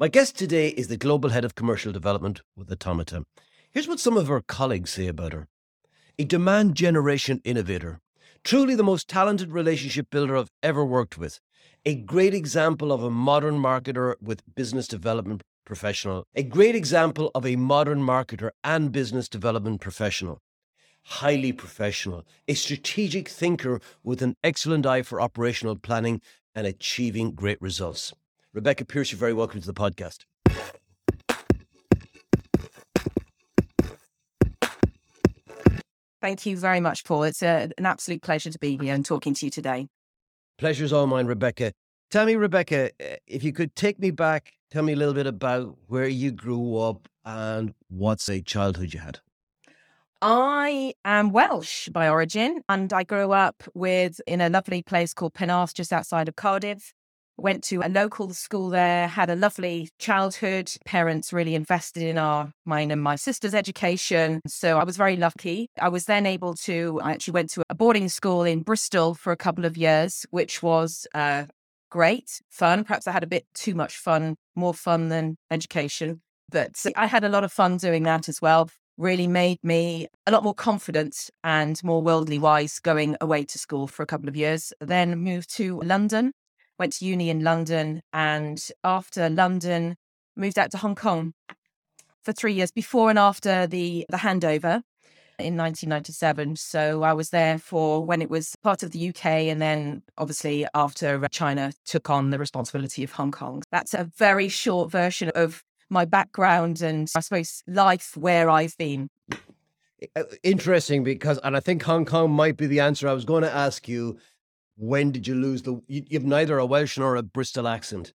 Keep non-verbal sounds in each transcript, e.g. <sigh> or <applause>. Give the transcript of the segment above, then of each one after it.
My guest today is the Global Head of Commercial Development with Automata. Here's what some of her colleagues say about her a demand generation innovator, truly the most talented relationship builder I've ever worked with, a great example of a modern marketer with business development professional, a great example of a modern marketer and business development professional. Highly professional, a strategic thinker with an excellent eye for operational planning and achieving great results. Rebecca Pierce, you're very welcome to the podcast. Thank you very much, Paul. It's a, an absolute pleasure to be here and talking to you today. Pleasure's all mine, Rebecca. Tell me, Rebecca, eh, if you could take me back, tell me a little bit about where you grew up and what's a childhood you had. I am Welsh by origin, and I grew up with in a lovely place called Penarth, just outside of Cardiff went to a local school there, had a lovely childhood. Parents really invested in our mine and my sister's education. So I was very lucky. I was then able to, I actually went to a boarding school in Bristol for a couple of years, which was uh, great, fun. Perhaps I had a bit too much fun, more fun than education. But I had a lot of fun doing that as well. Really made me a lot more confident and more worldly wise going away to school for a couple of years. Then moved to London went to uni in London, and after London, moved out to Hong Kong for three years before and after the the handover in 1997. So I was there for when it was part of the UK, and then obviously after China took on the responsibility of Hong Kong. That's a very short version of my background and I suppose life where I've been. Interesting because, and I think Hong Kong might be the answer I was going to ask you when did you lose the? You, you have neither a Welsh nor a Bristol accent.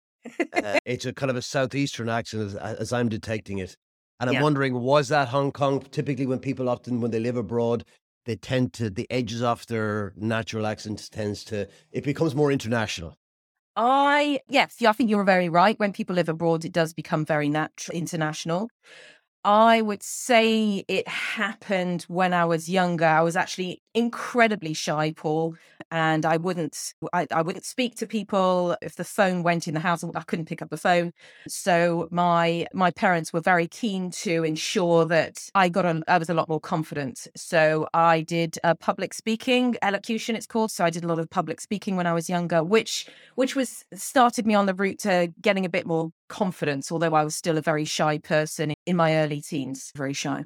uh, <laughs> it's a kind of a southeastern accent, as, as I'm detecting it. And I'm yeah. wondering, was that Hong Kong? Typically, when people often when they live abroad, they tend to the edges of their natural accent tends to it becomes more international. I yes, I think you're very right. When people live abroad, it does become very natural international. I would say it happened when I was younger. I was actually incredibly shy, Paul, and I wouldn't I, I, wouldn't speak to people if the phone went in the house. I couldn't pick up the phone. So my my parents were very keen to ensure that I got a, I was a lot more confident. So I did a public speaking elocution, it's called. So I did a lot of public speaking when I was younger, which which was started me on the route to getting a bit more confidence. Although I was still a very shy person in my early teens, very shy.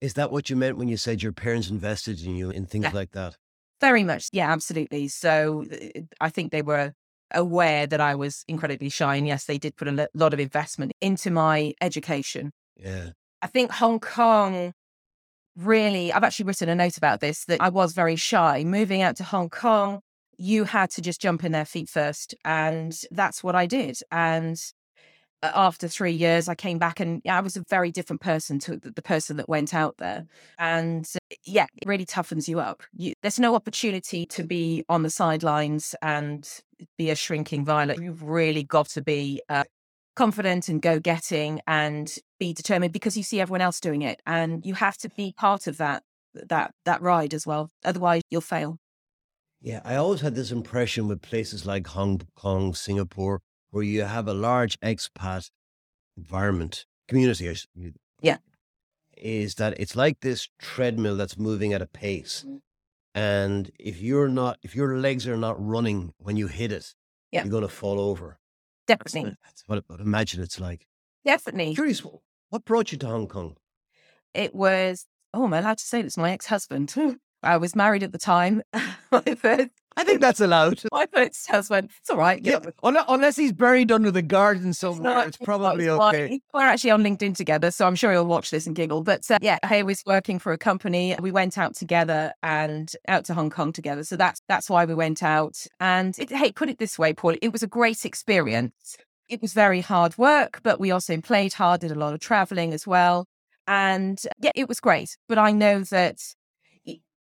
Is that what you meant when you said your parents invested in you in things yeah. like that? Very much. Yeah, absolutely. So uh, I think they were aware that I was incredibly shy. And yes, they did put a lot of investment into my education. Yeah. I think Hong Kong really, I've actually written a note about this that I was very shy. Moving out to Hong Kong, you had to just jump in their feet first. And that's what I did. And after three years, I came back and I was a very different person to the person that went out there. And uh, yeah, it really toughens you up. You, there's no opportunity to be on the sidelines and be a shrinking violet. You've really got to be uh, confident and go getting and be determined because you see everyone else doing it. And you have to be part of that that that ride as well. Otherwise, you'll fail. Yeah, I always had this impression with places like Hong Kong, Singapore, where you have a large expat environment community. Yeah, is that it's like this treadmill that's moving at a pace, mm. and if you're not, if your legs are not running when you hit it, yeah. you're going to fall over. Definitely, that's what, that's what imagine it's like. Definitely. Curious, what brought you to Hong Kong? It was. Oh, am I allowed to say this? My ex-husband. <laughs> I was married at the time. <laughs> my first I think that's allowed. <laughs> My first husband, it's all right. Yeah, unless he's buried under the garden somewhere, it's, not, it's probably it's okay. We're actually on LinkedIn together, so I'm sure he'll watch this and giggle. But uh, yeah, he was working for a company. We went out together and out to Hong Kong together. So that's that's why we went out. And it, hey, put it this way, Paul, it was a great experience. It was very hard work, but we also played hard, did a lot of traveling as well. And yeah, it was great. But I know that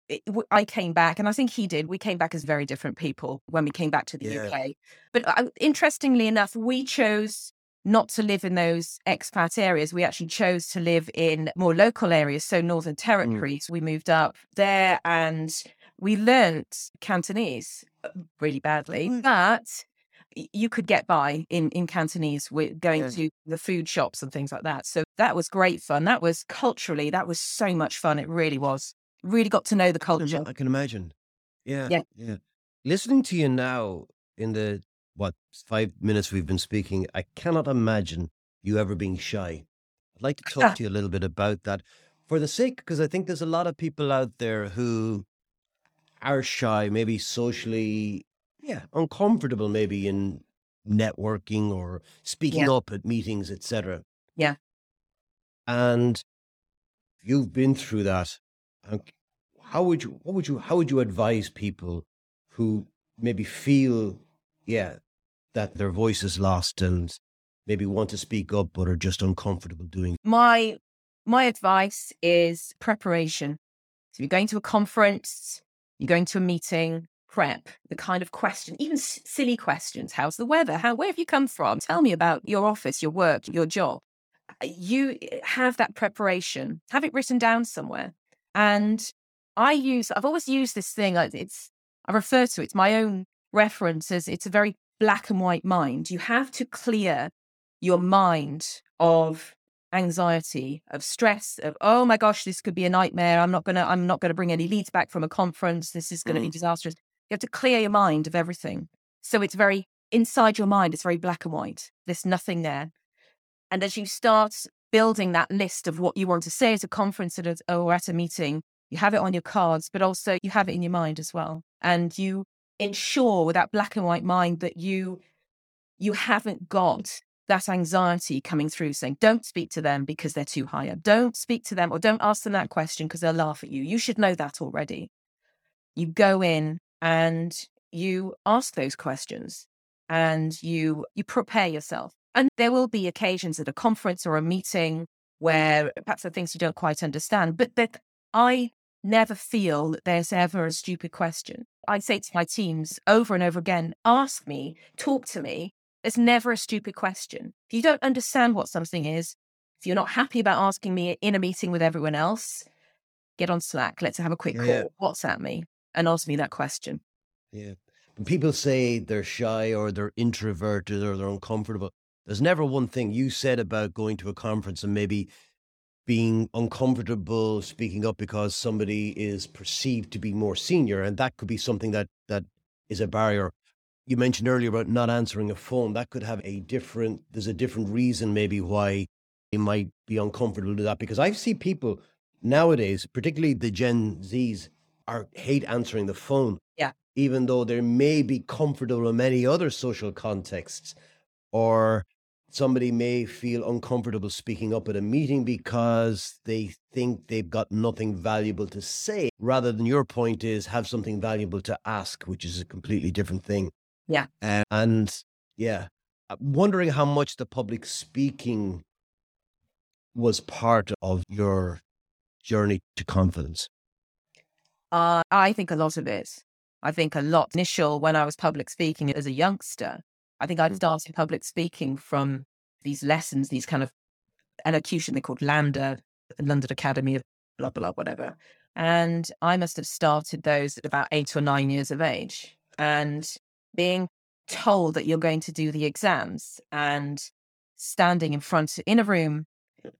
it, I came back, and I think he did. We came back as very different people when we came back to the yeah. UK. But uh, interestingly enough, we chose not to live in those expat areas. We actually chose to live in more local areas, so Northern mm. Territories. Mm. We moved up there and we learnt Cantonese uh, really badly, mm. but you could get by in, in Cantonese with going Yeah. to the food shops and things like that. So that was great fun. That was culturally, that was so much fun. It really was. Really got to know the I can ima- culture. I can imagine. Yeah. Yeah. Yeah. Listening to you now in the what five minutes we've been speaking, I cannot imagine you ever being shy. I'd like to talk <laughs> to you a little bit about that for the sake, because I think there's a lot of people out there who are shy, maybe socially, yeah, uncomfortable, maybe in networking or speaking Yeah. up at meetings, etc. Yeah. And you've been through that. How would you what would you how would you advise people who maybe feel yeah that their voice is lost and maybe want to speak up but are just uncomfortable doing My my advice is preparation. So you're going to a conference, you're going to a meeting, prep the kind of question, even s- silly questions. How's the weather? How where have you come from? Tell me about your office, your work, your job. Uh, You eh, have that preparation. Have it written down somewhere. And I use I've always used this thing. It's I refer to it, it's my own reference as it's a very black and white mind. You have to clear your mind of anxiety of stress of oh my gosh this could be a nightmare i'm not gonna i'm not gonna bring any leads back from a conference this is gonna be Mm. disastrous you have to clear your mind of everything so it's very inside your mind it's very black and white there's nothing there and as you start building that list of what you want to say at a conference or at a meeting. You have it on your cards but also you have it in your mind as well. And you ensure with that black and white mind that you you haven't got that anxiety coming through saying don't speak to them because they're too high up. Don't speak to them or don't ask them that question because they'll laugh at you you should know that already. You go in and you ask those questions and you you prepare yourself and there will be occasions at a conference or a meeting where perhaps there are things you don't quite understand but that i never feel that there's ever a stupid question i say to my teams over and over again ask me talk to me there's never a stupid question. If you don't understand what something is, if you're not happy about asking me in a meeting with everyone else, get on Slack. Let's have a quick Yeah, call. WhatsApp me and ask me that question. Yeah. When people say they're shy or they're introverted or they're uncomfortable, there's never one thing you said about going to a conference and maybe being uncomfortable speaking up because somebody is perceived to be more senior. And that could be something that that is a barrier. You mentioned earlier about not answering a phone. That could have a different there's a different reason maybe why you might be uncomfortable to that. Because I see people nowadays, particularly the Gen Zs, are hate answering the phone Yeah. even though they may be comfortable in many other social contexts, or somebody may feel uncomfortable speaking up at a meeting because they think they've got nothing valuable to say, rather than your point is have something valuable to ask, which is a completely different thing. Yeah. Uh, and yeah, I'm wondering how much the public speaking was part of your journey to confidence. Uh, I think a lot of it. I think a lot initial when I was public speaking as a youngster. I think I Mm. started public speaking from these lessons, these kind of elocution they called LAMDA, London Academy of blah blah whatever. And I must have started those at about eight or nine years of age. And being told that you're going to do the exams and standing in front in a room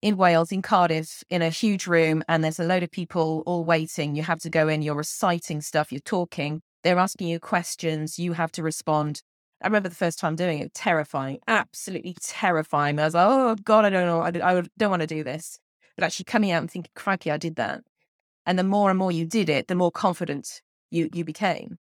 in Wales, in Cardiff, in a huge room, and there's a load of people all waiting. You have to go in, you're reciting stuff, you're talking, they're asking you questions, you have to respond. I remember the first time doing it, terrifying, absolutely terrifying. I was like, oh God, I don't know, I, I don't want to do this. But actually coming out and thinking, crikey, I did that. And the more and more you did it, the more confident you, you became.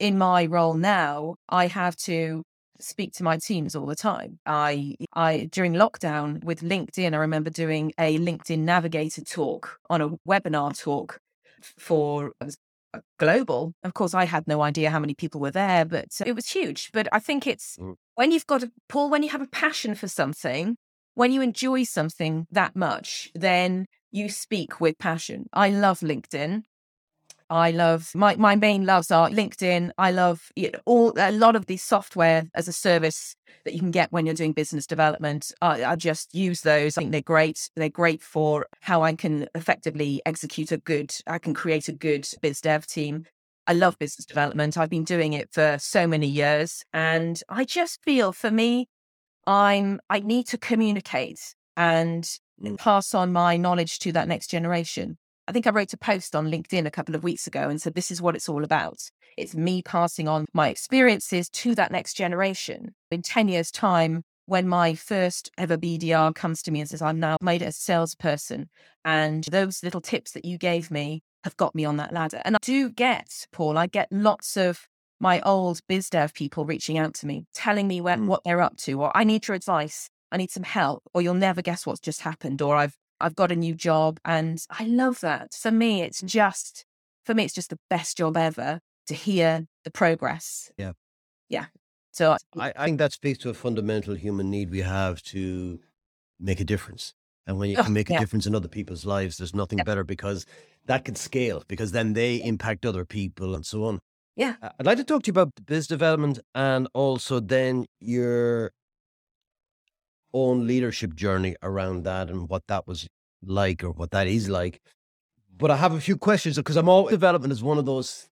In my role now, I have to speak to my teams all the time. I I during lockdown with LinkedIn, I remember doing a LinkedIn Navigator talk on a webinar talk for global. Of course, I had no idea how many people were there, but it was huge. But I think it's Mm. when you've got a Paul, when you have a passion for something, when you enjoy something that much, then you speak with passion. I love LinkedIn. I love my my main loves are LinkedIn. I love you know, all a lot of the software as a service that you can get when you're doing business development. I, I just use those. I think they're great. They're great for how I can effectively execute a good. I can create a good biz dev team. I love business development. I've been doing it for so many years. And I just feel for me, I'm I need to communicate and Mm. pass on my knowledge to that next generation. I think I wrote a post on LinkedIn a couple of weeks ago and said, This is what it's all about. It's me passing on my experiences to that next generation. In 10 years' time, when my first ever BDR comes to me and says, I'm now made a salesperson, and those little tips that you gave me have got me on that ladder. And I do get, Paul, I get lots of my old biz dev people reaching out to me, telling me where, Mm. what they're up to, or I need your advice, I need some help, or you'll never guess what's just happened, or I've I've got a new job. And I love that. For me, it's just for me, it's just the best job ever to hear the progress. Yeah. Yeah. So I, I think that speaks to a fundamental human need we have to make a difference. And when you Oh, can make a yeah. difference in other people's lives, there's nothing Yeah. better because that can scale because then they impact other people and so on. Yeah. I'd like to talk to you about biz development and also then your own leadership journey around that and what that was like or what that is like. But I have a few questions because I'm all development is one of those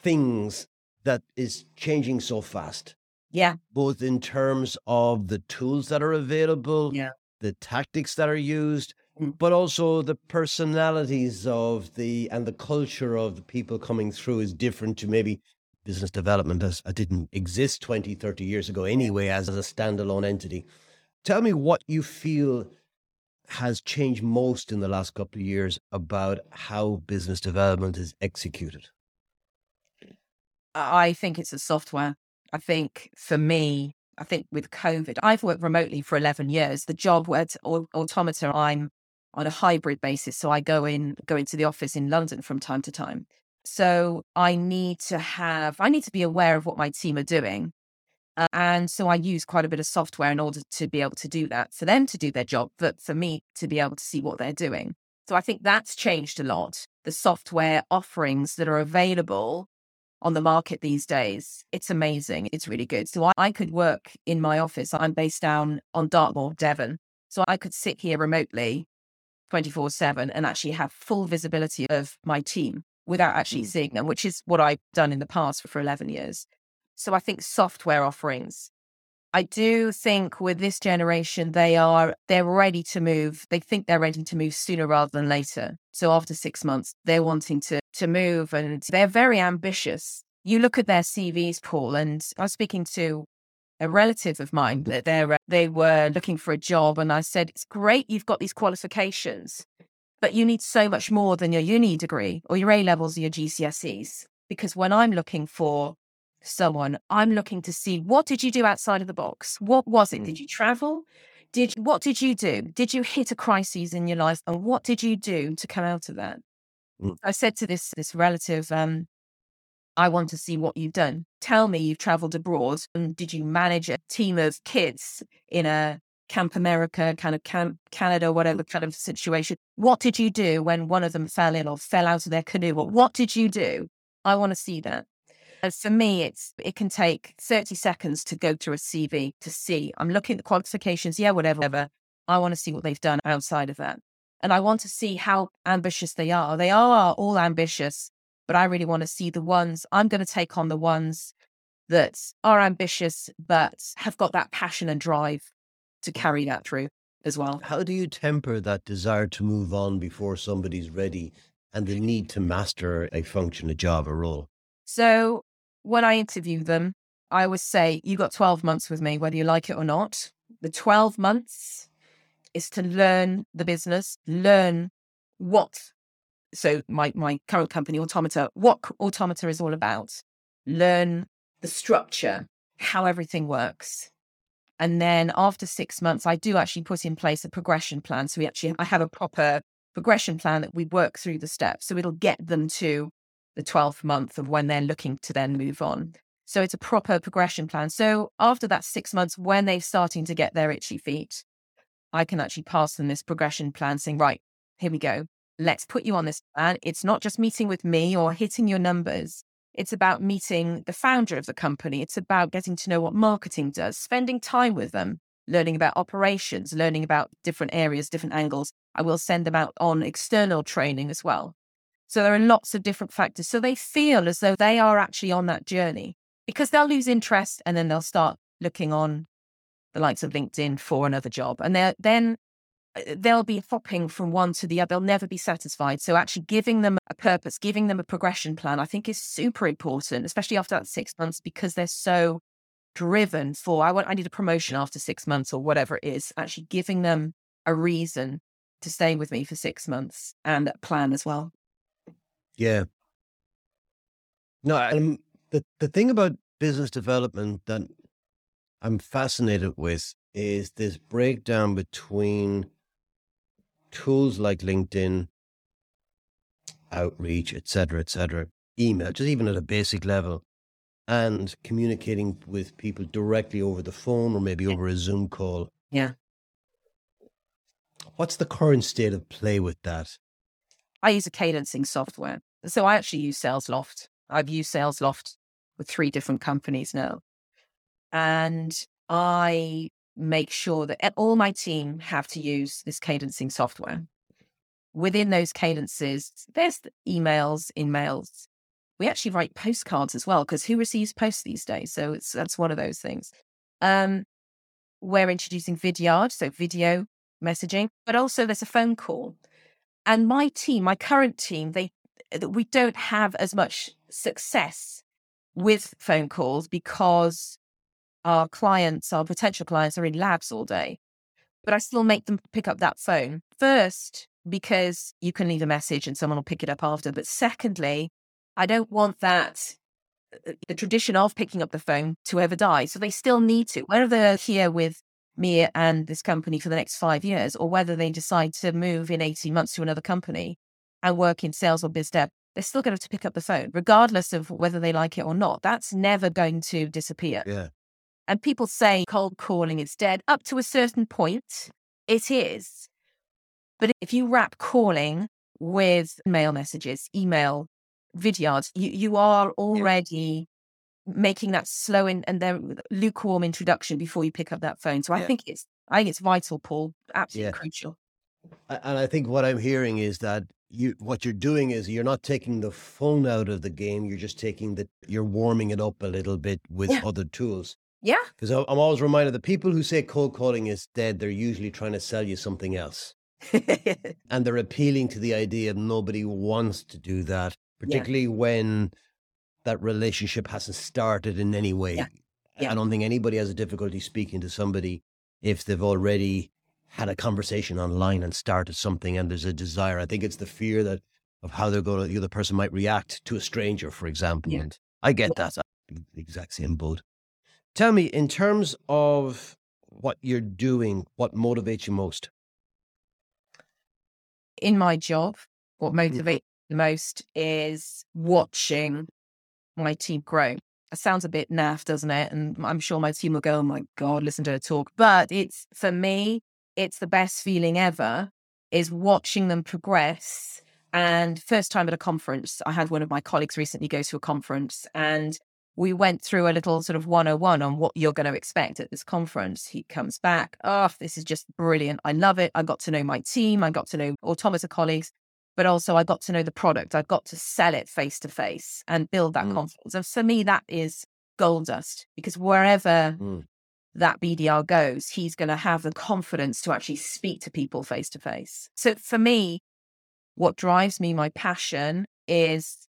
things that is changing so fast yeah. both in terms of the tools that are available, Yeah. the tactics that are used, Mm. but also the personalities of the and the culture of the people coming through is different to maybe business development as it didn't exist 20, 30 years ago anyway as, as a standalone entity. Tell me what you feel has changed most in the last couple of years about how business development is executed. I think it's the software. I think for me, I think with COVID, I've worked remotely for 11 years. The job at Au- Automata, I'm on a hybrid basis. So I go in, go into the office in London from time to time. So I need to have, I need to be aware of what my team are doing. Uh, and so I use quite a bit of software in order to be able to do that for them to do their job, but for me to be able to see what they're doing. So I think that's changed a lot. The software offerings that are available on the market these days. It's amazing. It's really good. So I, I could work in my office. I'm based down on Dartmoor, Devon. So I could sit here remotely 24 7 and actually have full visibility of my team without actually Mm. seeing them, which is what I've done in the past for 11 years. So I think software offerings. I do think with this generation, they are they're ready to move. They think they're ready to move sooner rather than later. So after six months, they're wanting to to move and they're very ambitious. You look at their CVs, Paul, and I was speaking to a relative of mine that they're uh, they were looking for a job, and I said, "It's great you've got these qualifications, but you need so much more than your uni degree or your A levels or your GCSEs. Because when I'm looking for someone, I'm looking to see what did you do outside of the box? What was it? Did you travel? Did what did you do? Did you hit a crisis in your life? And what did you do to come out of that? Mm. I said to this this relative, um, I want to see what you've done. Tell me you've traveled abroad and did you manage a team of kids in a Camp America, kind of Camp Canada, whatever kind of situation? What did you do when one of them fell in or fell out of their canoe? Or what did you do? I want to see that. And for me, it's it can take 30 seconds to go through a CV to see. I'm looking at the qualifications, yeah, whatever. whatever. I want to see what they've done outside of that. And I want to see how ambitious they are. They are all ambitious, but I really want to see the ones I'm going to take on the ones that are ambitious, but have got that passion and drive to carry that through as well. How do you temper that desire to move on before somebody's ready and the need to master a function, a job, a role? So when I interview them, I always say, You got 12 months with me, whether you like it or not. The 12 months is to learn the business, learn what. So my, my current company, Automata, what Automata is all about. Learn the structure, how everything works. And then after six months, I do actually put in place a progression plan. So we actually, I have a proper progression plan that we work through the steps. So it'll get them to the 12th month of when they're looking to then move on. So it's a proper progression plan. So after that six months, when they're starting to get their itchy feet, I can actually pass them this progression plan saying, right, here we go. Let's put you on this plan. It's not just meeting with me or hitting your numbers. It's about meeting the founder of the company. It's about getting to know what marketing does, spending time with them, learning about operations, learning about different areas, different angles. I will send them out on external training as well. So there are lots of different factors. So they feel as though they are actually on that journey because they'll lose interest and then they'll start looking on the likes of LinkedIn for another job. And then uh, they'll be hopping from one to the other. They'll never be satisfied. So actually giving them a purpose, giving them a progression plan, I think is super important, especially after that six months, because they're so driven for I want I need a promotion after six months or whatever it is. Actually giving them a reason to stay with me for six months and a plan as well. Yeah. No, um, the the thing about business development that I'm fascinated with is this breakdown between tools like LinkedIn, outreach, et cetera, et cetera, email, just even at a basic level, and communicating with people directly over the phone or maybe over a Zoom call. Yeah. What's the current state of play with that? I use a cadencing software. So I actually use SalesLoft. I've used SalesLoft with three different companies now. And I make sure that all my team have to use this cadencing software. Within those cadences, there's emails, in mails. We actually write postcards as well, because who receives posts these days? So it's that's one of those things. Um, we're introducing Vidyard, so video messaging, but also there's a phone call. And my team, my current team, they we don't have as much success with phone calls because our clients, our potential clients are in labs all day. But I still make them pick up that phone first because you can leave a message and someone will pick it up after. But secondly, I don't want that uh, the tradition of picking up the phone to ever die. So they still need to, whether they're here with me and this company for the next five years, or whether they decide to move in 18 months to another company and work in sales or biz dev, they're still going to have to pick up the phone, regardless of whether they like it or not. That's never going to disappear. Yeah. And people say cold calling is dead. Up to a certain point, it is. But if you wrap calling with mail messages, email, Vidyards, you, you are already yeah. making that slow in, and then lukewarm introduction before you pick up that phone. So I yeah. think it's I think it's vital, Paul. Absolutely yeah. crucial. And I think what I'm hearing is that you what you're doing is you're not taking the phone out of the game. You're just taking the you're warming it up a little bit with yeah. other tools. Yeah. Because I'm always reminded the people who say cold calling is dead, they're usually trying to sell you something else. <laughs> and they're appealing to the idea nobody wants to do that, particularly yeah. when that relationship hasn't started in any way. Yeah. Yeah. I don't think anybody has a difficulty speaking to somebody if they've already had a conversation online and started something and there's a desire. I think it's the fear that of how they're going to, the other person might react to a stranger, for example. And I get that. the exact same boat. Tell me, in terms of what you're doing, what motivates you most? In my job, what mm. motivates the most is watching my team grow. It sounds a bit naff, doesn't it? And I'm sure my team will go, oh my God, listen to her talk. But it's for me, it's the best feeling ever is watching them progress. And first time at a conference, I had one of my colleagues recently go to a conference and we went through a little sort of 101 on what you're going to expect at this conference. He comes back, oh, this is just brilliant. I love it. I got to know my team. I got to know automata colleagues, but also I got to know the product. I got to sell it face to face and build that mm. confidence. And for me, that is gold dust because wherever mm. That BDR goes, he's going to have the confidence to actually speak to people face to face. So for me, what drives me, my passion is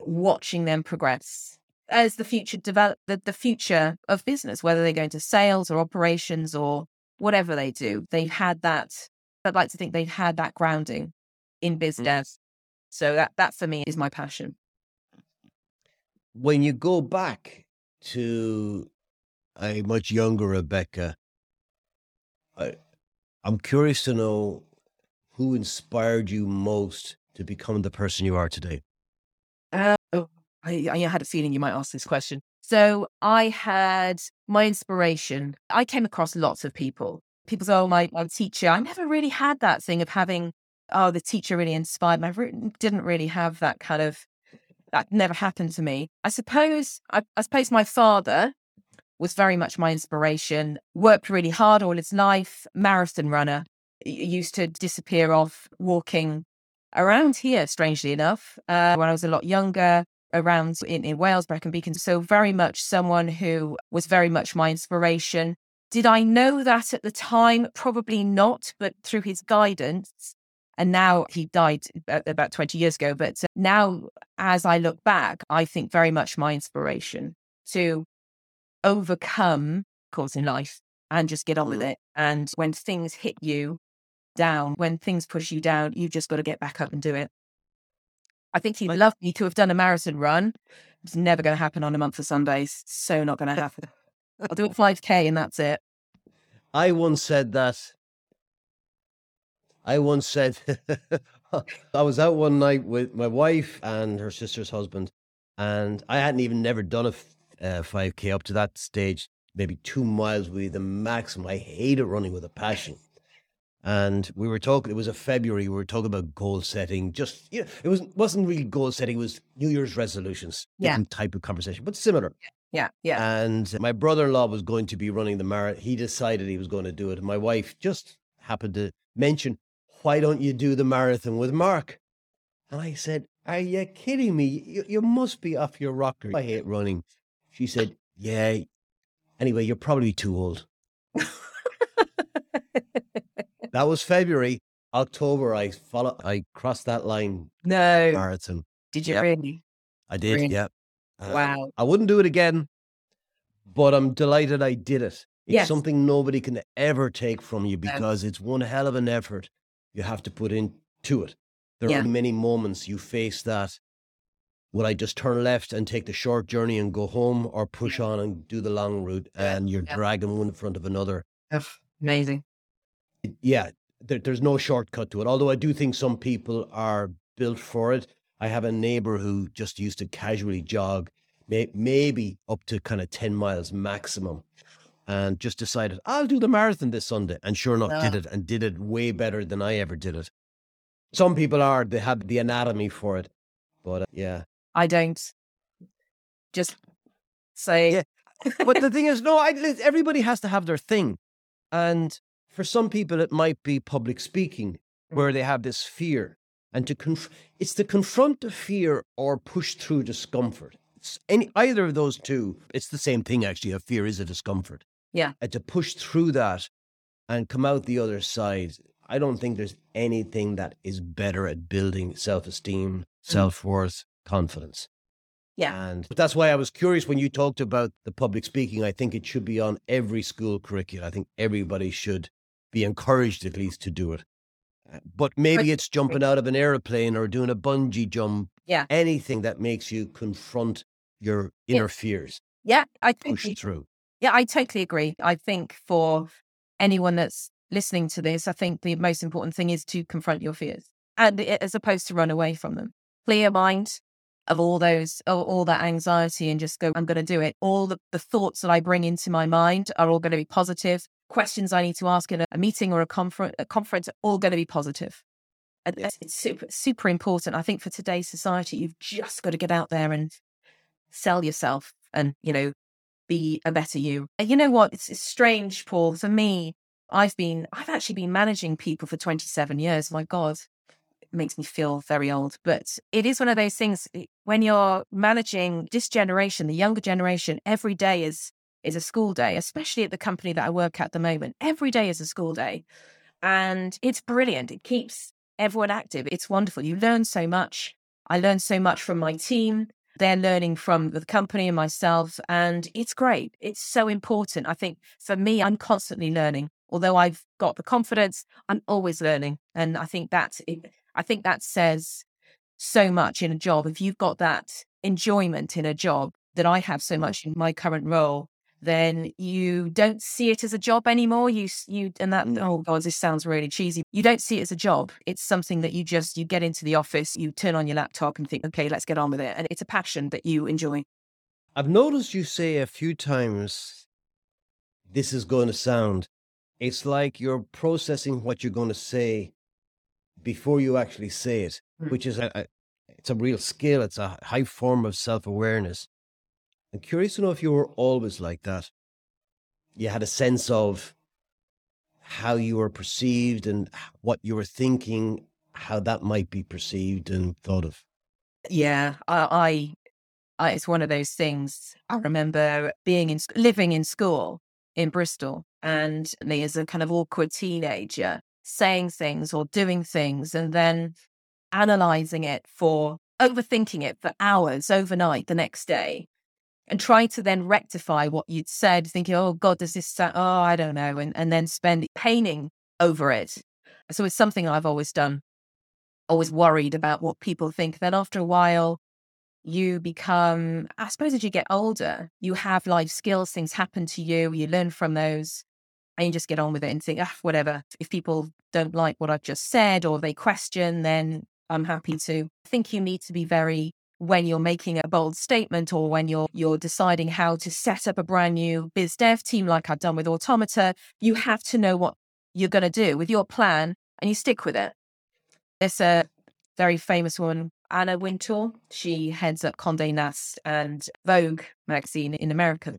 watching them progress as the future develop the, the future of business, whether they go into sales or operations or whatever they do, they've had that. I'd like to think they've had that grounding in business. mm. dev. So that that for me is my passion. When you go back to a much younger Rebecca, I, I'm curious to know who inspired you most to become the person you are today. Uh, oh, I, I had a feeling you might ask this question. So I had my inspiration. I came across lots of people. People say, oh, my, my teacher. I never really had that thing of having, oh, the teacher really inspired me. I re- didn't really have that kind of, that never happened to me. I suppose, I, I suppose my father was very much my inspiration, worked really hard all his life, marathon runner, used to disappear off walking around here, strangely enough, uh, when I was a lot younger, around in, in Wales, Brecon Beacon. So very much someone who was very much my inspiration. Did I know that at the time? Probably not, but through his guidance, and now he died about 20 years ago. But uh, now, as I look back, I think very much my inspiration to overcome course in life and just get on with mm. it. And when things hit you down, when things push you down, you've just got to get back up and do it. I think he'd love me to have done a marathon run. It's never going to happen on a month of Sundays. So not going to happen. I'll do <laughs> it 5K and that's it. I once said that. I once said, <laughs> I was out one night with my wife and her sister's husband, and I hadn't even never done a uh, 5K up to that stage, maybe two miles would be the maximum. I hated running with a passion. And we were talking, it was a February, we were talking about goal setting. Just, you know, it was, wasn't really goal setting, it was New Year's resolutions, yeah. different type of conversation, but similar. Yeah, yeah. And my brother in law was going to be running the marathon. He decided he was going to do it. And my wife just happened to mention, why don't you do the marathon with Mark? And I said, Are you kidding me? You, you must be off your rocker. I hate running. She said, Yeah. Anyway, you're probably too old. <laughs> that was February. October, I follow. I crossed that line. No marathon. Did you yep. really? I did. Really? Yeah. Uh, wow. I wouldn't do it again, but I'm delighted I did it. It's yes. something nobody can ever take from you because um, it's one hell of an effort you have to put into it. There yeah. are many moments you face that would I just turn left and take the short journey and go home or push on and do the long route and you're yeah. dragging one in front of another? Amazing. Yeah, there, there's no shortcut to it. Although I do think some people are built for it. I have a neighbor who just used to casually jog, may, maybe up to kind of 10 miles maximum, and just decided, I'll do the marathon this Sunday. And sure enough, did it and did it way better than I ever did it. Some people are, they have the anatomy for it. But uh, yeah, I don't. Just say. Yeah. but the thing is, no, I, everybody has to have their thing. And for some people, it might be public speaking mm. where they have this fear. And to conf- it's to confront the fear or push through discomfort. It's any either of those two, it's the same thing actually. A fear is a discomfort. Yeah. And to push through that and come out the other side, I don't think there's anything that is better at building self esteem, mm. self worth, confidence. Yeah. And that's why I was curious when you talked about the public speaking. I think it should be on every school curriculum. I think everybody should be encouraged at least to do it. Uh, but maybe it's jumping out of an airplane or doing a bungee jump. Yeah. Anything that makes you confront your inner yeah. fears. Yeah, I think push through. Yeah, I totally agree. I think for anyone that's listening to this, I think the most important thing is to confront your fears and as opposed to run away from them. Clear mind, of all those, all, that anxiety and just go, I'm going to do it. All the, the thoughts that I bring into my mind are all going to be positive. Questions I need to ask in a, a meeting or a, confer- a conference are all going to be positive. And yes. it's super, super important. I think for today's society, you've just got to get out there and sell yourself and, you know, be a better you. And you know what? It's, it's strange, Paul. For me, I've been, I've actually been managing people for 27 years. My God, makes me feel very old, but it is one of those things eh, when you're managing this generation, the younger generation, every day is is a school day, especially at the company that I work at the moment. Every day is a school day. And it's brilliant. It keeps everyone active. It's wonderful. You learn so much. I learn so much from my team. They're learning from the company and myself. And it's great. It's so important. I think for me, I'm constantly learning. Although I've got the confidence, I'm always learning. And I think that I think that says so much in a job. If you've got that enjoyment in a job that I have so mm-hmm. much in my current role, then you don't see it as a job anymore. You, you, and that, oh God, this sounds really cheesy. You don't see it as a job. It's something that you just, you get into the office, you turn on your laptop and think, okay, let's get on with it. And it's a passion that you enjoy. I've noticed you say a few times, this is going to sound, it's like you're processing what you're going to say before you actually say it, mm. which is a, a, it's a real skill. It's a high form of self awareness. I'm curious to know if you were always like that. You had a sense of how you were perceived and what you were thinking, how that might be perceived and thought of? Yeah, I, I, I it's one of those things. I remember being in living in school in Bristol, and me as a kind of awkward teenager saying things or doing things, and then analyzing it for overthinking it for hours overnight the next day and trying to then rectify what you'd said, thinking, oh God, does this sound, oh, I don't know, and, and then spend painting over it. So it's something I've always done, always worried about what people think. Then after a while, you become, I suppose, as you get older, you have life skills, things happen to you, you learn from those, and you just get on with it and think, ah, whatever. If people don't like what I've just said or they question, then I'm happy to. I think you need to be very when you're making a bold statement or when you're you're deciding how to set up a brand new biz dev team like I've done with Automata, you have to know what you're going to do with your plan and you stick with it. There's a very famous woman, Anna Wintour. She heads up Condé Nast and Vogue magazine in America.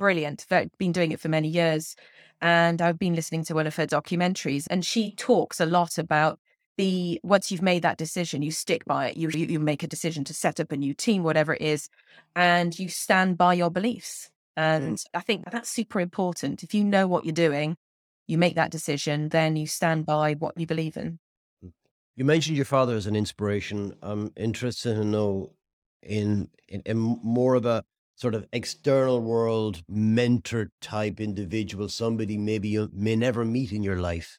Brilliant. Been doing it for many years. And I've been listening to one of her documentaries, and she talks a lot about the once you've made that decision, you stick by it. You you make a decision to set up a new team, whatever it is, and you stand by your beliefs. Mm. And I think that's super important. If you know what you're doing, you make that decision, then you stand by what you believe in. Mm. You mentioned your father as an inspiration. I'm interested to know in, in, in more of a sort of external world mentor type individual, somebody maybe you may never meet in your life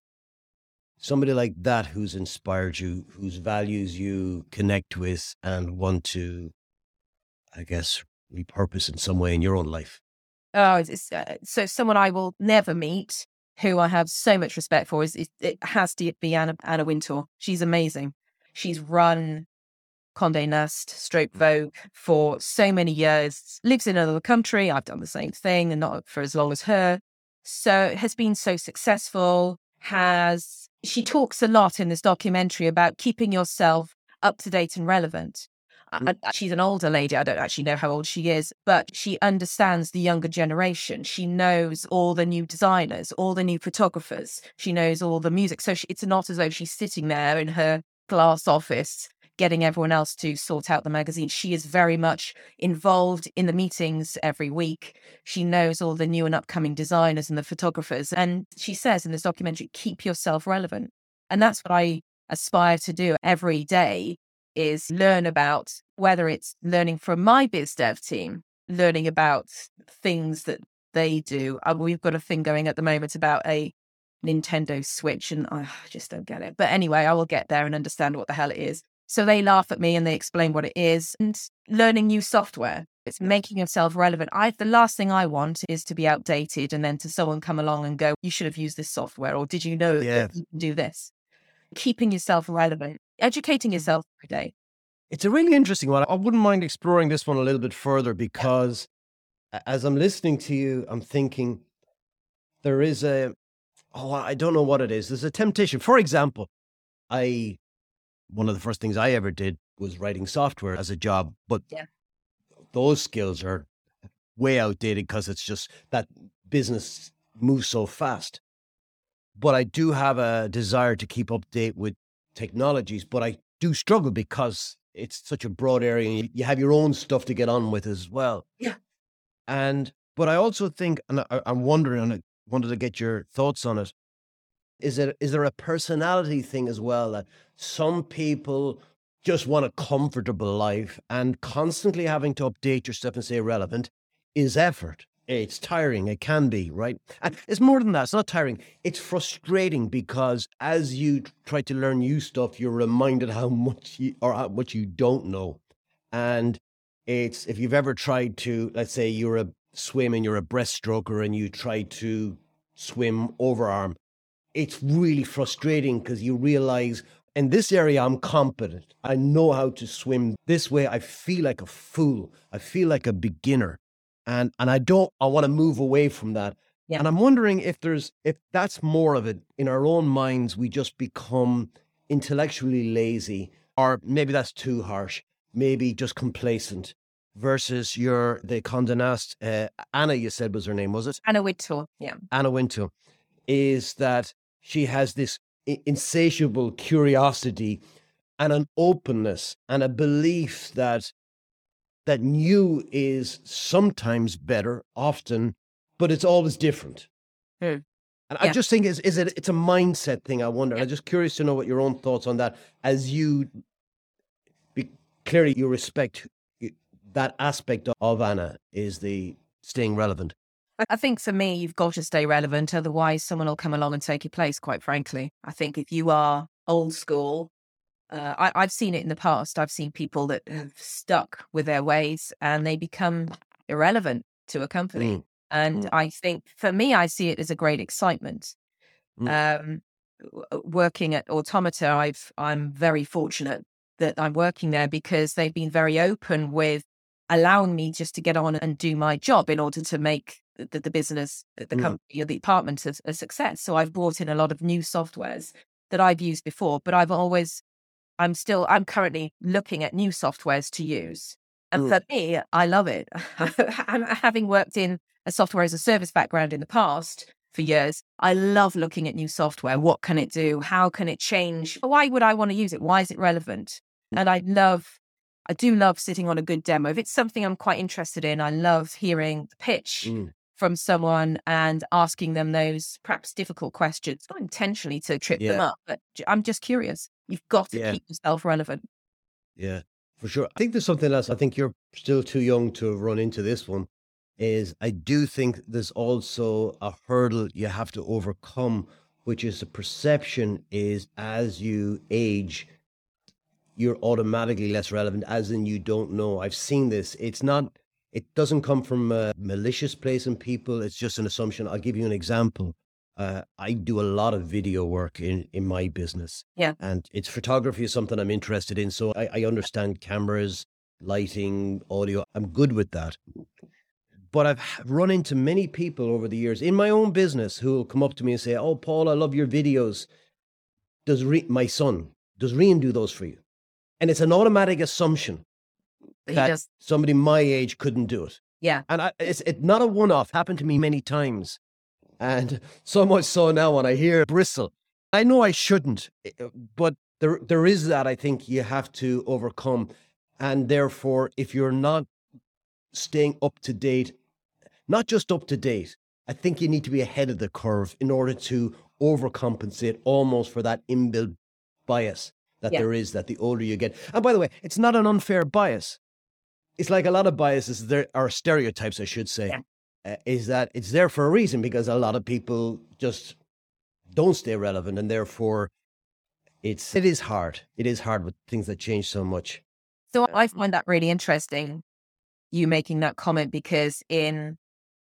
somebody like that who's inspired you, whose values you connect with and want to, I guess, repurpose in some way in your own life? Oh, uh, so someone I will never meet, who I have so much respect for, is, is it has to be Anna, Anna Wintour. She's amazing. She's run Condé Nast, Stroke Vogue for so many years, lives in another country. I've done the same thing and not for as long as her. So has been so successful, has she talks a lot in this documentary about keeping yourself up to date and relevant. Mm. she's an older lady. I don't actually know how old she is, but she understands the younger generation. She knows all the new designers, all the new photographers. She knows all the music. So she, it's not as though she's sitting there in her glass office getting everyone else to sort out the magazine. She is very much involved in the meetings every week. She knows all the new and upcoming designers and the photographers. And she says in this documentary, keep yourself relevant. And that's what I aspire to do every day is learn about whether it's learning from my biz dev team, learning about things that they do. Uh, we've got a thing going at the moment about a Nintendo Switch, and I just don't get it. But anyway, I will get there and understand what the hell it is. So they laugh at me and they explain what it is and learning new software. It's making yourself relevant. I the last thing I want is to be outdated and then to someone come along and go, you should have used this software or did you know yeah. that you can do this? Keeping yourself relevant, educating mm. yourself every day. It's a really interesting one. I wouldn't mind exploring this one a little bit further because as I'm listening to you, I'm thinking there is a oh, I don't know what it is. There's a temptation. For example, I one of the first things I ever did was writing software as a job, but yeah. those skills are way outdated because it's just that business moves so fast. But I do have a desire to keep up date with technologies, but I do struggle because it's such a broad area and you have your own stuff to get on with as well. Yeah. And, but I also think, and I, I'm wondering, and I wanted to get your thoughts on it is it is there a personality thing as well that some people just want a comfortable life and constantly having to update your stuff and stay relevant is effort. It's tiring. It can be, right? And it's more than that. It's not tiring. It's frustrating because as you try to learn new stuff, you're reminded how much you or how much you don't know. And it's if you've ever tried to, let's say you're a swim and you're a breaststroker and you try to swim overarm it's really frustrating because you realize in this area I'm competent. I know how to swim. This way I feel like a fool. I feel like a beginner. And and I don't I want to move away from that. Yeah. And I'm wondering if there's if that's more of it in our own minds we just become intellectually lazy or maybe that's too harsh. Maybe just complacent versus your the Condé Nast uh, Anna you said was her name was it? Anna Wintour. Yeah. Anna Wintour is that she has this insatiable curiosity and an openness and a belief that that new is sometimes better, often, but it's always different. Mm. And Yeah. I just think is is it it's a mindset thing. I wonder. Yeah. I'm just curious to know what your own thoughts on that. As you be clearly you respect that aspect of Anna is the staying relevant. I- think for me, you've got to stay relevant. Otherwise, someone will come along and take your place, quite frankly. I think if you are old school, uh, I, I've seen it in the past. I've seen people that have stuck with their ways and they become irrelevant to a company. Mm, And Mm. I think for me, I see it as a great excitement. Mm. Um, uh, working at Automata, I've I'm very fortunate that I'm working there because they've been very open with allowing me just to get on and do my job in order to make the, the business, the Mm. company, or the department a, a success. So I've brought in a lot of new softwares that I've used before, but I've always, I'm still, I'm currently looking at new softwares to use. And Mm. for me, I love it. <laughs> I'm having worked in a software as a service background in the past for years. I love looking at new software. What can it do? How can it change? Why would I want to use it? Why is it relevant? And I love, I do love sitting on a good demo. If it's something I'm quite interested in, I love hearing the pitch mm. From someone and asking them those perhaps difficult questions, not intentionally to trip them up, but I'm just curious. You've got to Yeah. keep yourself relevant. Yeah, for sure. I think there's something else. I think you're still too young to run into this one. Is I do think there's also a hurdle you have to overcome, which is the perception is as you age, you're automatically less relevant, as in you don't know. I've seen this. It's not, it doesn't come from a malicious place in people. It's just an assumption. I'll give you an example. Uh, I do a lot of video work in, in my business. Yeah. And it's photography is something I'm interested in. So I, I understand cameras, lighting, audio. I'm good with that. But I've run into many people over the years in my own business who will come up to me and say, Oh, Paul, I love your videos. Does Re- my son, does Rian do those for you? And it's an automatic assumption that does, somebody my age couldn't do it. yeah. And I, it's it, not a one off, happened to me many times. And <laughs> so much so now when I hear bristle, I know I shouldn't, eh, uh, but there there is that I think you have to overcome. And therefore, if you're not staying up to date, not just up to date, I think you need to be ahead of the curve in order to overcompensate almost for that inbuilt bias that Yeah. there is that the older you get. And by the way, it's not an unfair bias. It's like a lot of biases there are stereotypes, I should say. Yeah. Uh, is that it's there for a reason because a lot of people just don't stay relevant and therefore it's it is hard. It is hard with things that change so much. So I find that really interesting, you making that comment, because in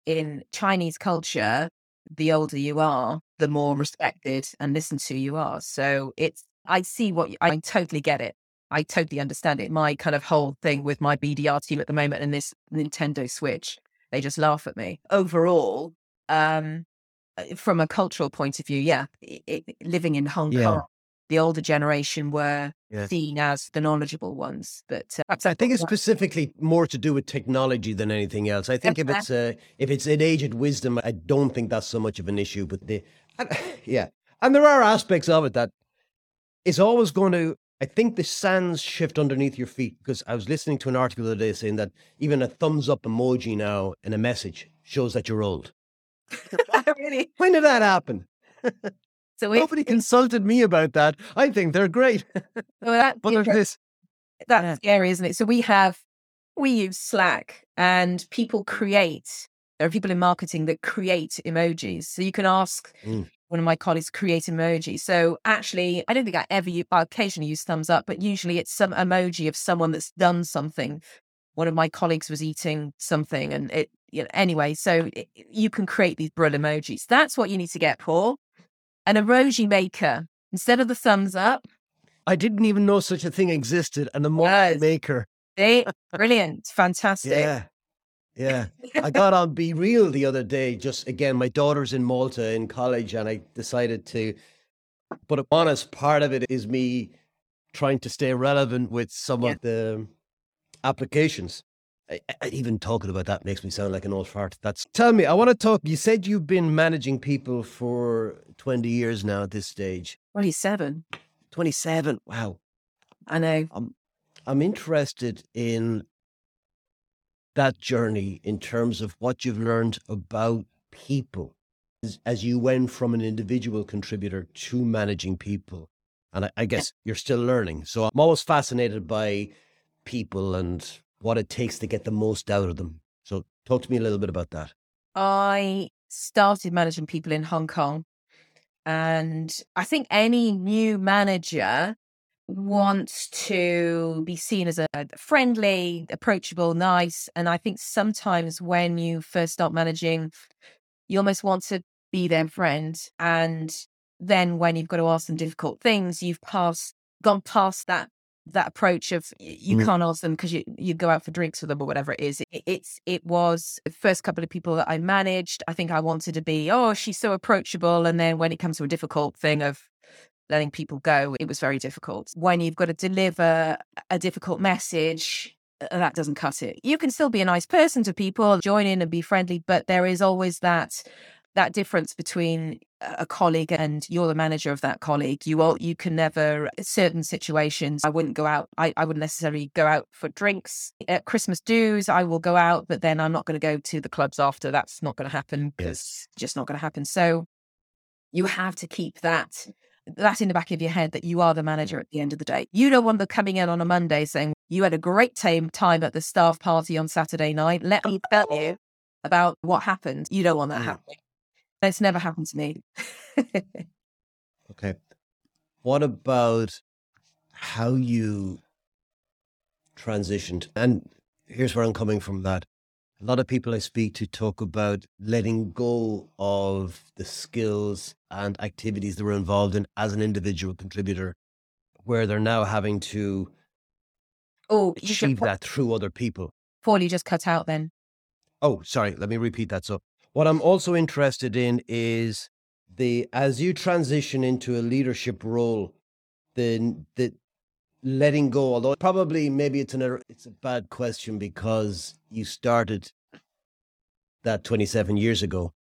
in Chinese culture, the older you are, the more respected and listened to you are. So it's I see what you, I totally get it. I totally understand it. My kind of whole thing with my BDR team at the moment and this Nintendo Switch, they just laugh at me. Overall, um, uh, from a cultural point of view, yeah, i i living in Hong Yeah. Kong, the older generation were Yeah. seen as the knowledgeable ones. But uh, I think it's specifically more to do with technology than anything else. I think if it's uh, if it's an aged wisdom, I don't think that's so much of an issue. But the <sighs> yeah, and there are aspects of it that it's always going to. I think the sands shift underneath your feet because I was listening to an article the other day saying that even a thumbs up emoji now in a message shows that you're old. <laughs> really. <laughs> When did that happen? <laughs> So, Nobody consulted me about that. I think they're great, that, but there's this. that's scary, isn't it? So we have we use Slack, and people create. There are people in marketing that create emojis. So you can ask Mm. One of my colleagues create emoji. So actually, I don't think I ever use. I occasionally use thumbs up, but usually it's some emoji of someone that's done something. One of my colleagues was eating something, and it. You know, anyway, so it, you can create these brill emojis. That's what you need to get, Paul. An emoji maker instead of the thumbs up. I didn't even know such a thing existed. An emoji Yes. maker. They <laughs> brilliant, fantastic. Yeah. Yeah. I <laughs> got on BeReal the other day. Just again, my daughter's in Malta in college, and I decided to. But I'm honest, part of it is me trying to stay relevant with some Yeah. of the applications. I, I, even talking about that makes me sound like an old fart. That's tell me. I want to talk. You said you've been managing people for twenty years now at this stage. Twenty-seven. Twenty-seven. Wow. I know. I'm I'm interested in that journey in terms of what you've learned about people as, as you went from an individual contributor to managing people. And I, I guess you're still learning. So I'm always fascinated by people and what it takes to get the most out of them. So talk to me a little bit about that. I started managing people in Hong Kong. And I think any new manager wants to be seen as a friendly, approachable, nice. And I think sometimes when you first start managing, you almost want to be their friend. And then when you've got to ask them difficult things, you've passed gone past that that approach of you mm. can't ask them because you you go out for drinks with them or whatever it is. It, it's it was the first couple of people that I managed. I think I wanted to be oh she's so approachable, and then when it comes to a difficult thing of letting people go, it was very difficult. When you've got to deliver a difficult message, uh, that doesn't cut it. You can still be a nice person to people, join in and be friendly, but there is always that that difference between a colleague and you're the manager of that colleague you all you can never certain situations i wouldn't go out I, I wouldn't necessarily go out for drinks at christmas dues i will go out but then i'm not going to go to the clubs after that's not going to happen because yes. just not going to happen so you have to keep that that in the back of your head that you are the manager at the end of the day. You don't want them coming in on a Monday saying, You had a great time, time at the staff party on Saturday night. Let me tell <laughs> you about what happened. You don't want that mm. happening. It's never happened to me. <laughs> okay. What about how you transitioned? And here's where I'm coming from that a lot of people I speak to talk about letting go of the skills and activities they were involved in as an individual contributor, where they're now having to oh, achieve that through other people. Paul, you just cut out then. Oh, sorry. Let me repeat that. So, what I'm also interested in is the as you transition into a leadership role, the the letting go although probably maybe it's an it's a bad question because you started that 27 years ago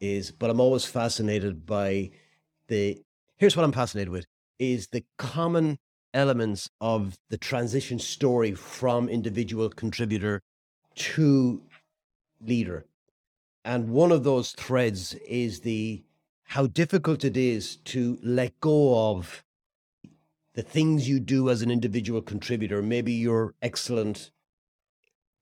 is but i'm always fascinated by the here's what i'm fascinated with is the common elements of the transition story from individual contributor to leader. And one of those threads is the how difficult it is to let go of the things you do as an individual contributor. Maybe you're excellent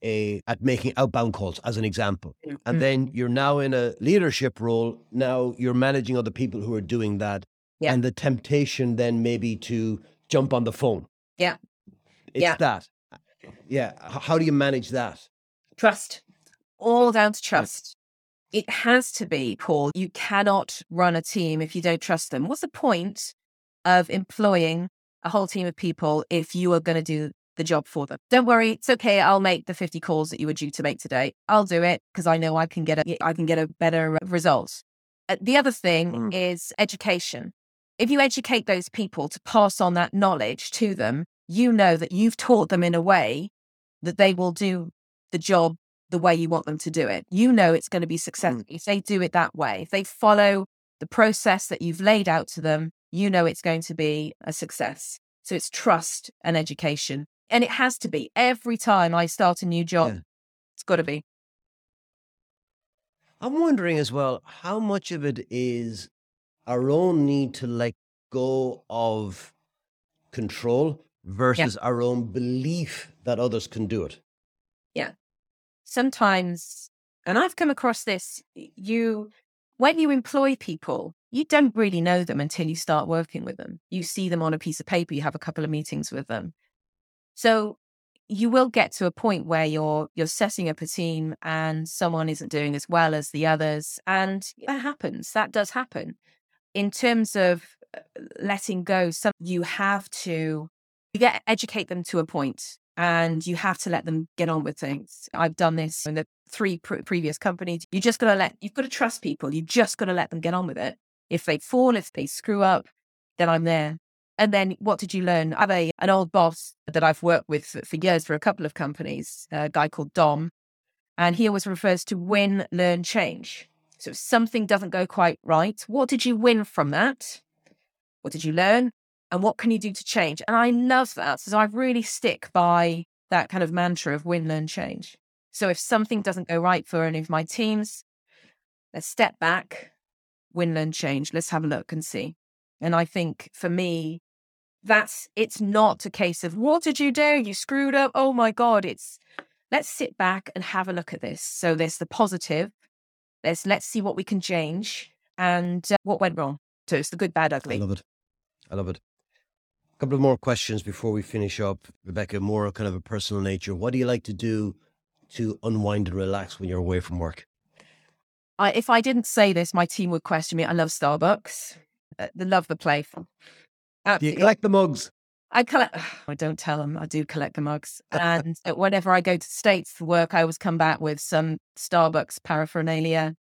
a, at making outbound calls, as an example. Mm-hmm. And then you're now in a leadership role. Now you're managing other people who are doing that. Yeah. And the temptation then maybe to jump on the phone. Yeah. It's yeah. that. Yeah. How do you manage that? Trust. All down to trust. It has to be, Paul. You cannot run a team if you don't trust them. What's the point of employing a whole team of people if you are going to do the job for them. Don't worry, it's okay. I'll make the 50 calls that you were due to make today. I'll do it because I know I can get a I can get a better result. Uh, the other thing mm. is education. If you educate those people to pass on that knowledge to them, you know that you've taught them in a way that they will do the job the way you want them to do it. You know it's going to be successful mm. if they do it that way. If they follow the process that you've laid out to them, you know it's going to be a success. So it's trust and education. And it has to be every time I start a new job. Yeah. It's got to be. I'm wondering as well how much of it is our own need to let go of control versus yeah. our own belief that others can do it. Yeah. Sometimes, and I've come across this, you, when you employ people, you don't really know them until you start working with them. You see them on a piece of paper, you have a couple of meetings with them. So you will get to a point where you're you're setting up a team and someone isn't doing as well as the others and that happens that does happen in terms of uh, letting go some you have to you get educate them to a point and you have to let them get on with things i've done this in the three pr- previous companies you just got to let you've got to trust people you've just got to let them get on with it if they fall, if they screw up, then I'm there. And then what did you learn? I have a, an old boss that I've worked with for, for years for a couple of companies, a guy called Dom. And he always refers to win, learn, change. So if something doesn't go quite right, what did you win from that? What did you learn? And what can you do to change? And I love that. So I really stick by that kind of mantra of win, learn, change. So if something doesn't go right for any of my teams, let's step back, win, learn, change. Let's have a look and see. And I think for me, that's it's not a case of what did you do? You screwed up. Oh my God. It's let's sit back and have a look at this. So there's the positive. There's let's see what we can change and uh, what went wrong. So it's the good, bad, ugly. I love it. I love it. A couple of more questions before we finish up. Rebecca, more kind of a personal nature. What do you like to do to unwind and relax when you're away from work? I, if I didn't say this, my team would question me. I love Starbucks. Uh, they love the place. Do you collect the mugs? I collect. <sighs> I don't tell them. I do collect the mugs, and uh, whenever I go to states for work, I always come back with some Starbucks paraphernalia.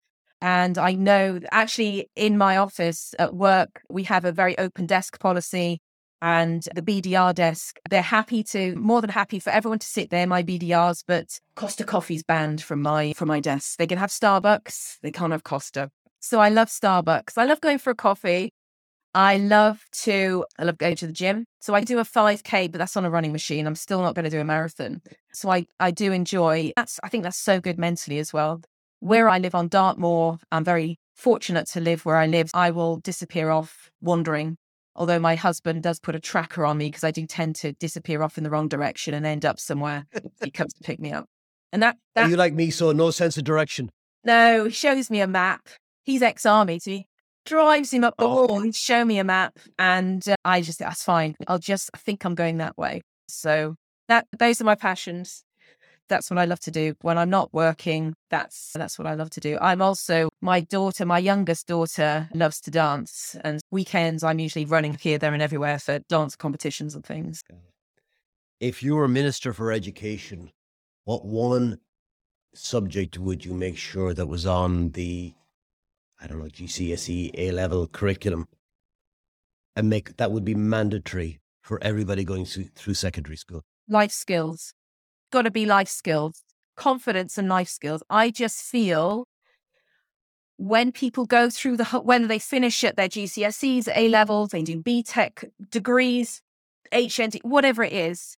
And I know actually in my office at work, we have a very open desk policy and the BDR desk, they're happy to, more than happy for everyone to sit there, my BDRs, but Costa Coffee's banned from my from my desk. They can have Starbucks, they can't have Costa. So I love Starbucks. I love going for a coffee. I love to I love going to the gym. So I do a 5k, but that's on a running machine. I'm still not going to do a marathon. So I I do enjoy that's I think that's so good mentally as well. Where I live on Dartmoor, I'm very fortunate to live where I live. I will disappear off wandering Although my husband does put a tracker on me because I do tend to disappear off in the wrong direction and end up somewhere. he comes to pick me up. And that, that you like me, so no sense of direction. No, he shows me a map. He's ex army, so he drives him up the oh. wall and show me a map. And uh, I just, that's fine. I'll just, I think I'm going that way. So that, those are my passions that's what I love to do. When I'm not working, that's that's what I love to do. I'm also my daughter, my youngest daughter loves to dance and weekends I'm usually running here, there and everywhere for dance competitions and things. If you were minister for education, what one subject would you make sure that was on the I don't know, GCSE A level curriculum and make that would be mandatory for everybody going through, through secondary school? Life skills got to be life skills, confidence and life skills. I just feel when people go through the, when they finish at their GCSEs, A levels, they do BTEC degrees, HND, whatever it is,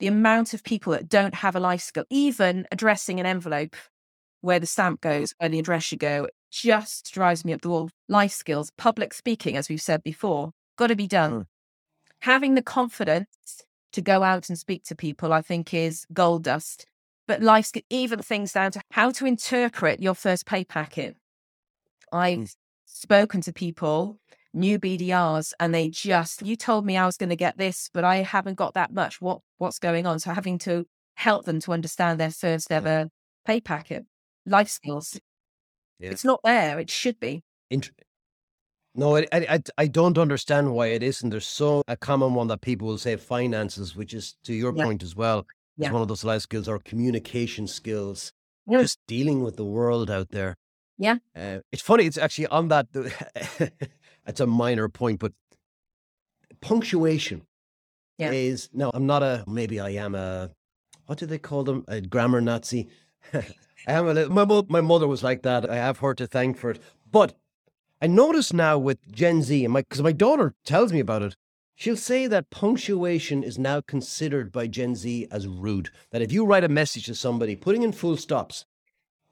the amount of people that don't have a life skill, even addressing an envelope where the stamp goes, where the address should go, just drives me up the wall. Life skills, public speaking, as we've said before, got to be done. Mm. Having the confidence to go out and speak to people, I think is gold dust. But life's even things down to how to interpret your first pay packet. I've mm. spoken to people, new BDRs, and they just, you told me I was going to get this, but I haven't got that much. What what's going on? So having to help them to understand their first ever pay packet, life skills. Yeah. It's not there. It should be. Int- no, I, I I don't understand why it isn't. There's so a common one that people will say finances, which is to your yeah. point as well. It's yeah. one of those life skills or communication skills, yeah. just dealing with the world out there. Yeah. Uh, it's funny. It's actually on that. <laughs> it's a minor point, but punctuation yeah. is no. I'm not a. Maybe I am a. What do they call them? A grammar Nazi. <laughs> I am a little, my my mother was like that. I have her to thank for it, but I notice now with Gen Z, and my because my daughter tells me about it, she'll say that punctuation is now considered by Gen Z as rude. That if you write a message to somebody, putting in full stops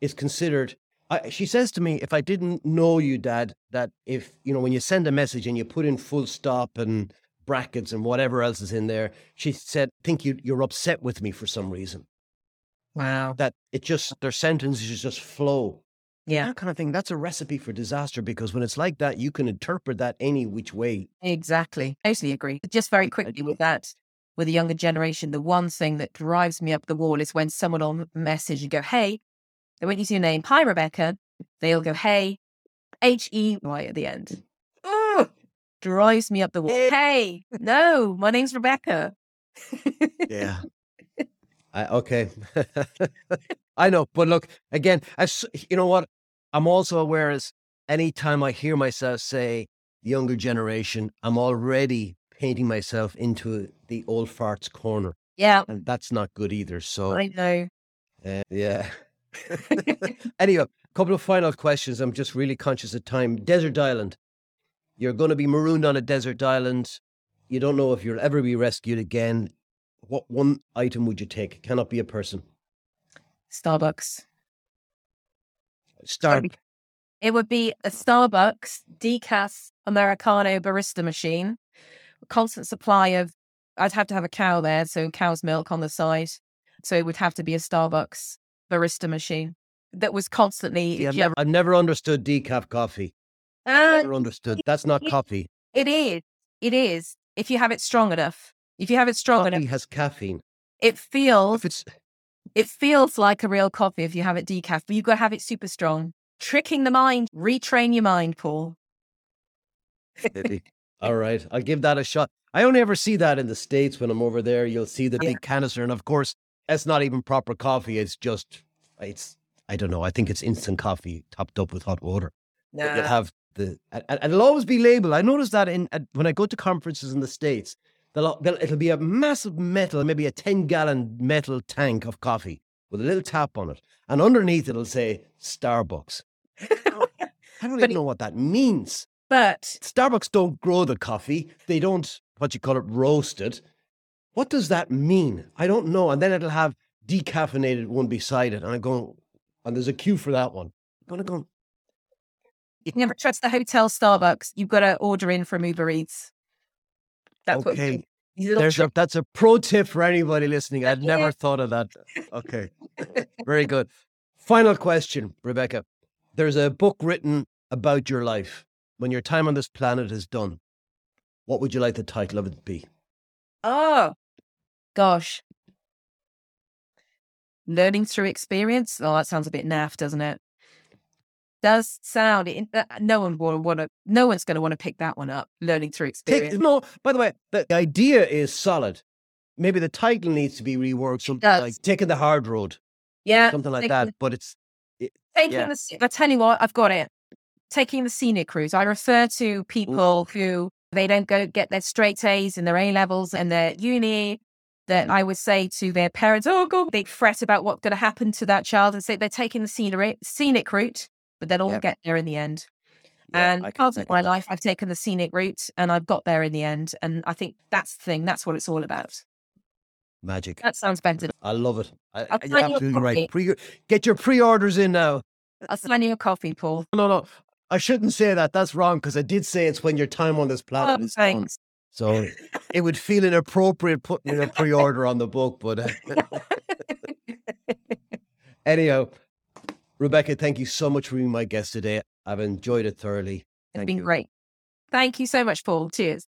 is considered. I, she says to me, if I didn't know you, Dad, that if you know when you send a message and you put in full stop and brackets and whatever else is in there, she said, think you you're upset with me for some reason. Wow. That it just their sentences just flow. Yeah. That kind of thing. That's a recipe for disaster because when it's like that, you can interpret that any which way. Exactly. I totally agree. Just very quickly with that, with the younger generation, the one thing that drives me up the wall is when someone will message and go, Hey, they won't use your name. Hi, Rebecca. They'll go, Hey, H E Y at the end. Mm. Ugh, drives me up the wall. Hey, no, my name's Rebecca. yeah. <laughs> I, okay. <laughs> I know, but look again. As you know, what I'm also aware is anytime I hear myself say younger generation, I'm already painting myself into the old farts corner, Yeah, and that's not good either. So, I know. uh, yeah. <laughs> anyway, a couple of final questions. I'm just really conscious of time. Desert island. You're going to be marooned on a desert island. You don't know if you'll ever be rescued again. What one item would you take? It cannot be a person. Starbucks. Start. It would be a Starbucks decaf Americano barista machine, constant supply of, I'd have to have a cow there, so cow's milk on the side. So it would have to be a Starbucks barista machine that was constantly. See, I've, yeah, never, I've never understood decaf coffee. uh, Never understood. That's not it- coffee. it is. It is. If you have it strong enough. If you have it strong Coffee enough, has caffeine. it feels If it's it feels like a real coffee if you have it decaf, but you've got to have it super strong. Tricking the mind, retrain your mind, Paul. <laughs> All right, I'll give that a shot. I only ever see that in the States when I'm over there. You'll see the Yeah. big canister. And of course, it's not even proper coffee. It's just, it's, I don't know. I think it's instant coffee topped up with hot water. But You'll have the, and it'll always be labeled. I noticed that in when I go to conferences in the States, they'll, they'll, it'll be a massive metal, maybe a 10 gallon metal tank of coffee with a little tap on it. And underneath it'll say Starbucks. Oh, I don't even know what that means. But Starbucks don't grow the coffee. They don't, what you call it, roast it. What does that mean? I don't know. And then it'll have decaffeinated one beside it. And I'm going, and there's a queue for that one. I'm going to go, you never trust the hotel Starbucks. You've got to order in from Uber Eats. That's Okay. what there's a, that's a pro tip for anybody listening. I'd <laughs> Yeah. never thought of that. Okay. <laughs> Very good. Final question, Rebecca. There's a book written about your life. When your time on this planet is done, what would you like the title of it to be? Oh, gosh. Learning through experience. Oh, that sounds a bit naff, doesn't it? Does sound. it- uh, No one will want to. No one's going to want to pick that one up. Learning through Take, experience. no, by the way, the idea is solid. Maybe the title needs to be reworked, something like taking the hard road, yeah, something like that. the- But it's Taking yeah. the. I tell you what, I've got it. Taking the scenic route. I refer to people who they don't go get their straight A's in their A levels and their uni. That I would say to their parents, "Oh God," they fret about what's going to happen to that child, and say they're taking the scenic scenic route, but they'll all Yep. get there in the end. Yeah, and part of my that. life, I've taken the scenic route, and I've got there in the end. And I think that's the thing. That's what it's all about. magic. That sounds better. I love it. I, I'll you're you absolutely right. Pre- get your pre-orders in now. I'll sign you a coffee, Paul. No, no, I shouldn't say that. That's wrong because I did say it's when your time on this planet Oh, is done. thanks. So it would feel inappropriate putting in a pre-order on the book. But uh, <laughs> <laughs> anyhow, Rebecca, thank you so much for being my guest today. I've enjoyed it thoroughly. It's been you. great. Thank you so much, Paul. Cheers.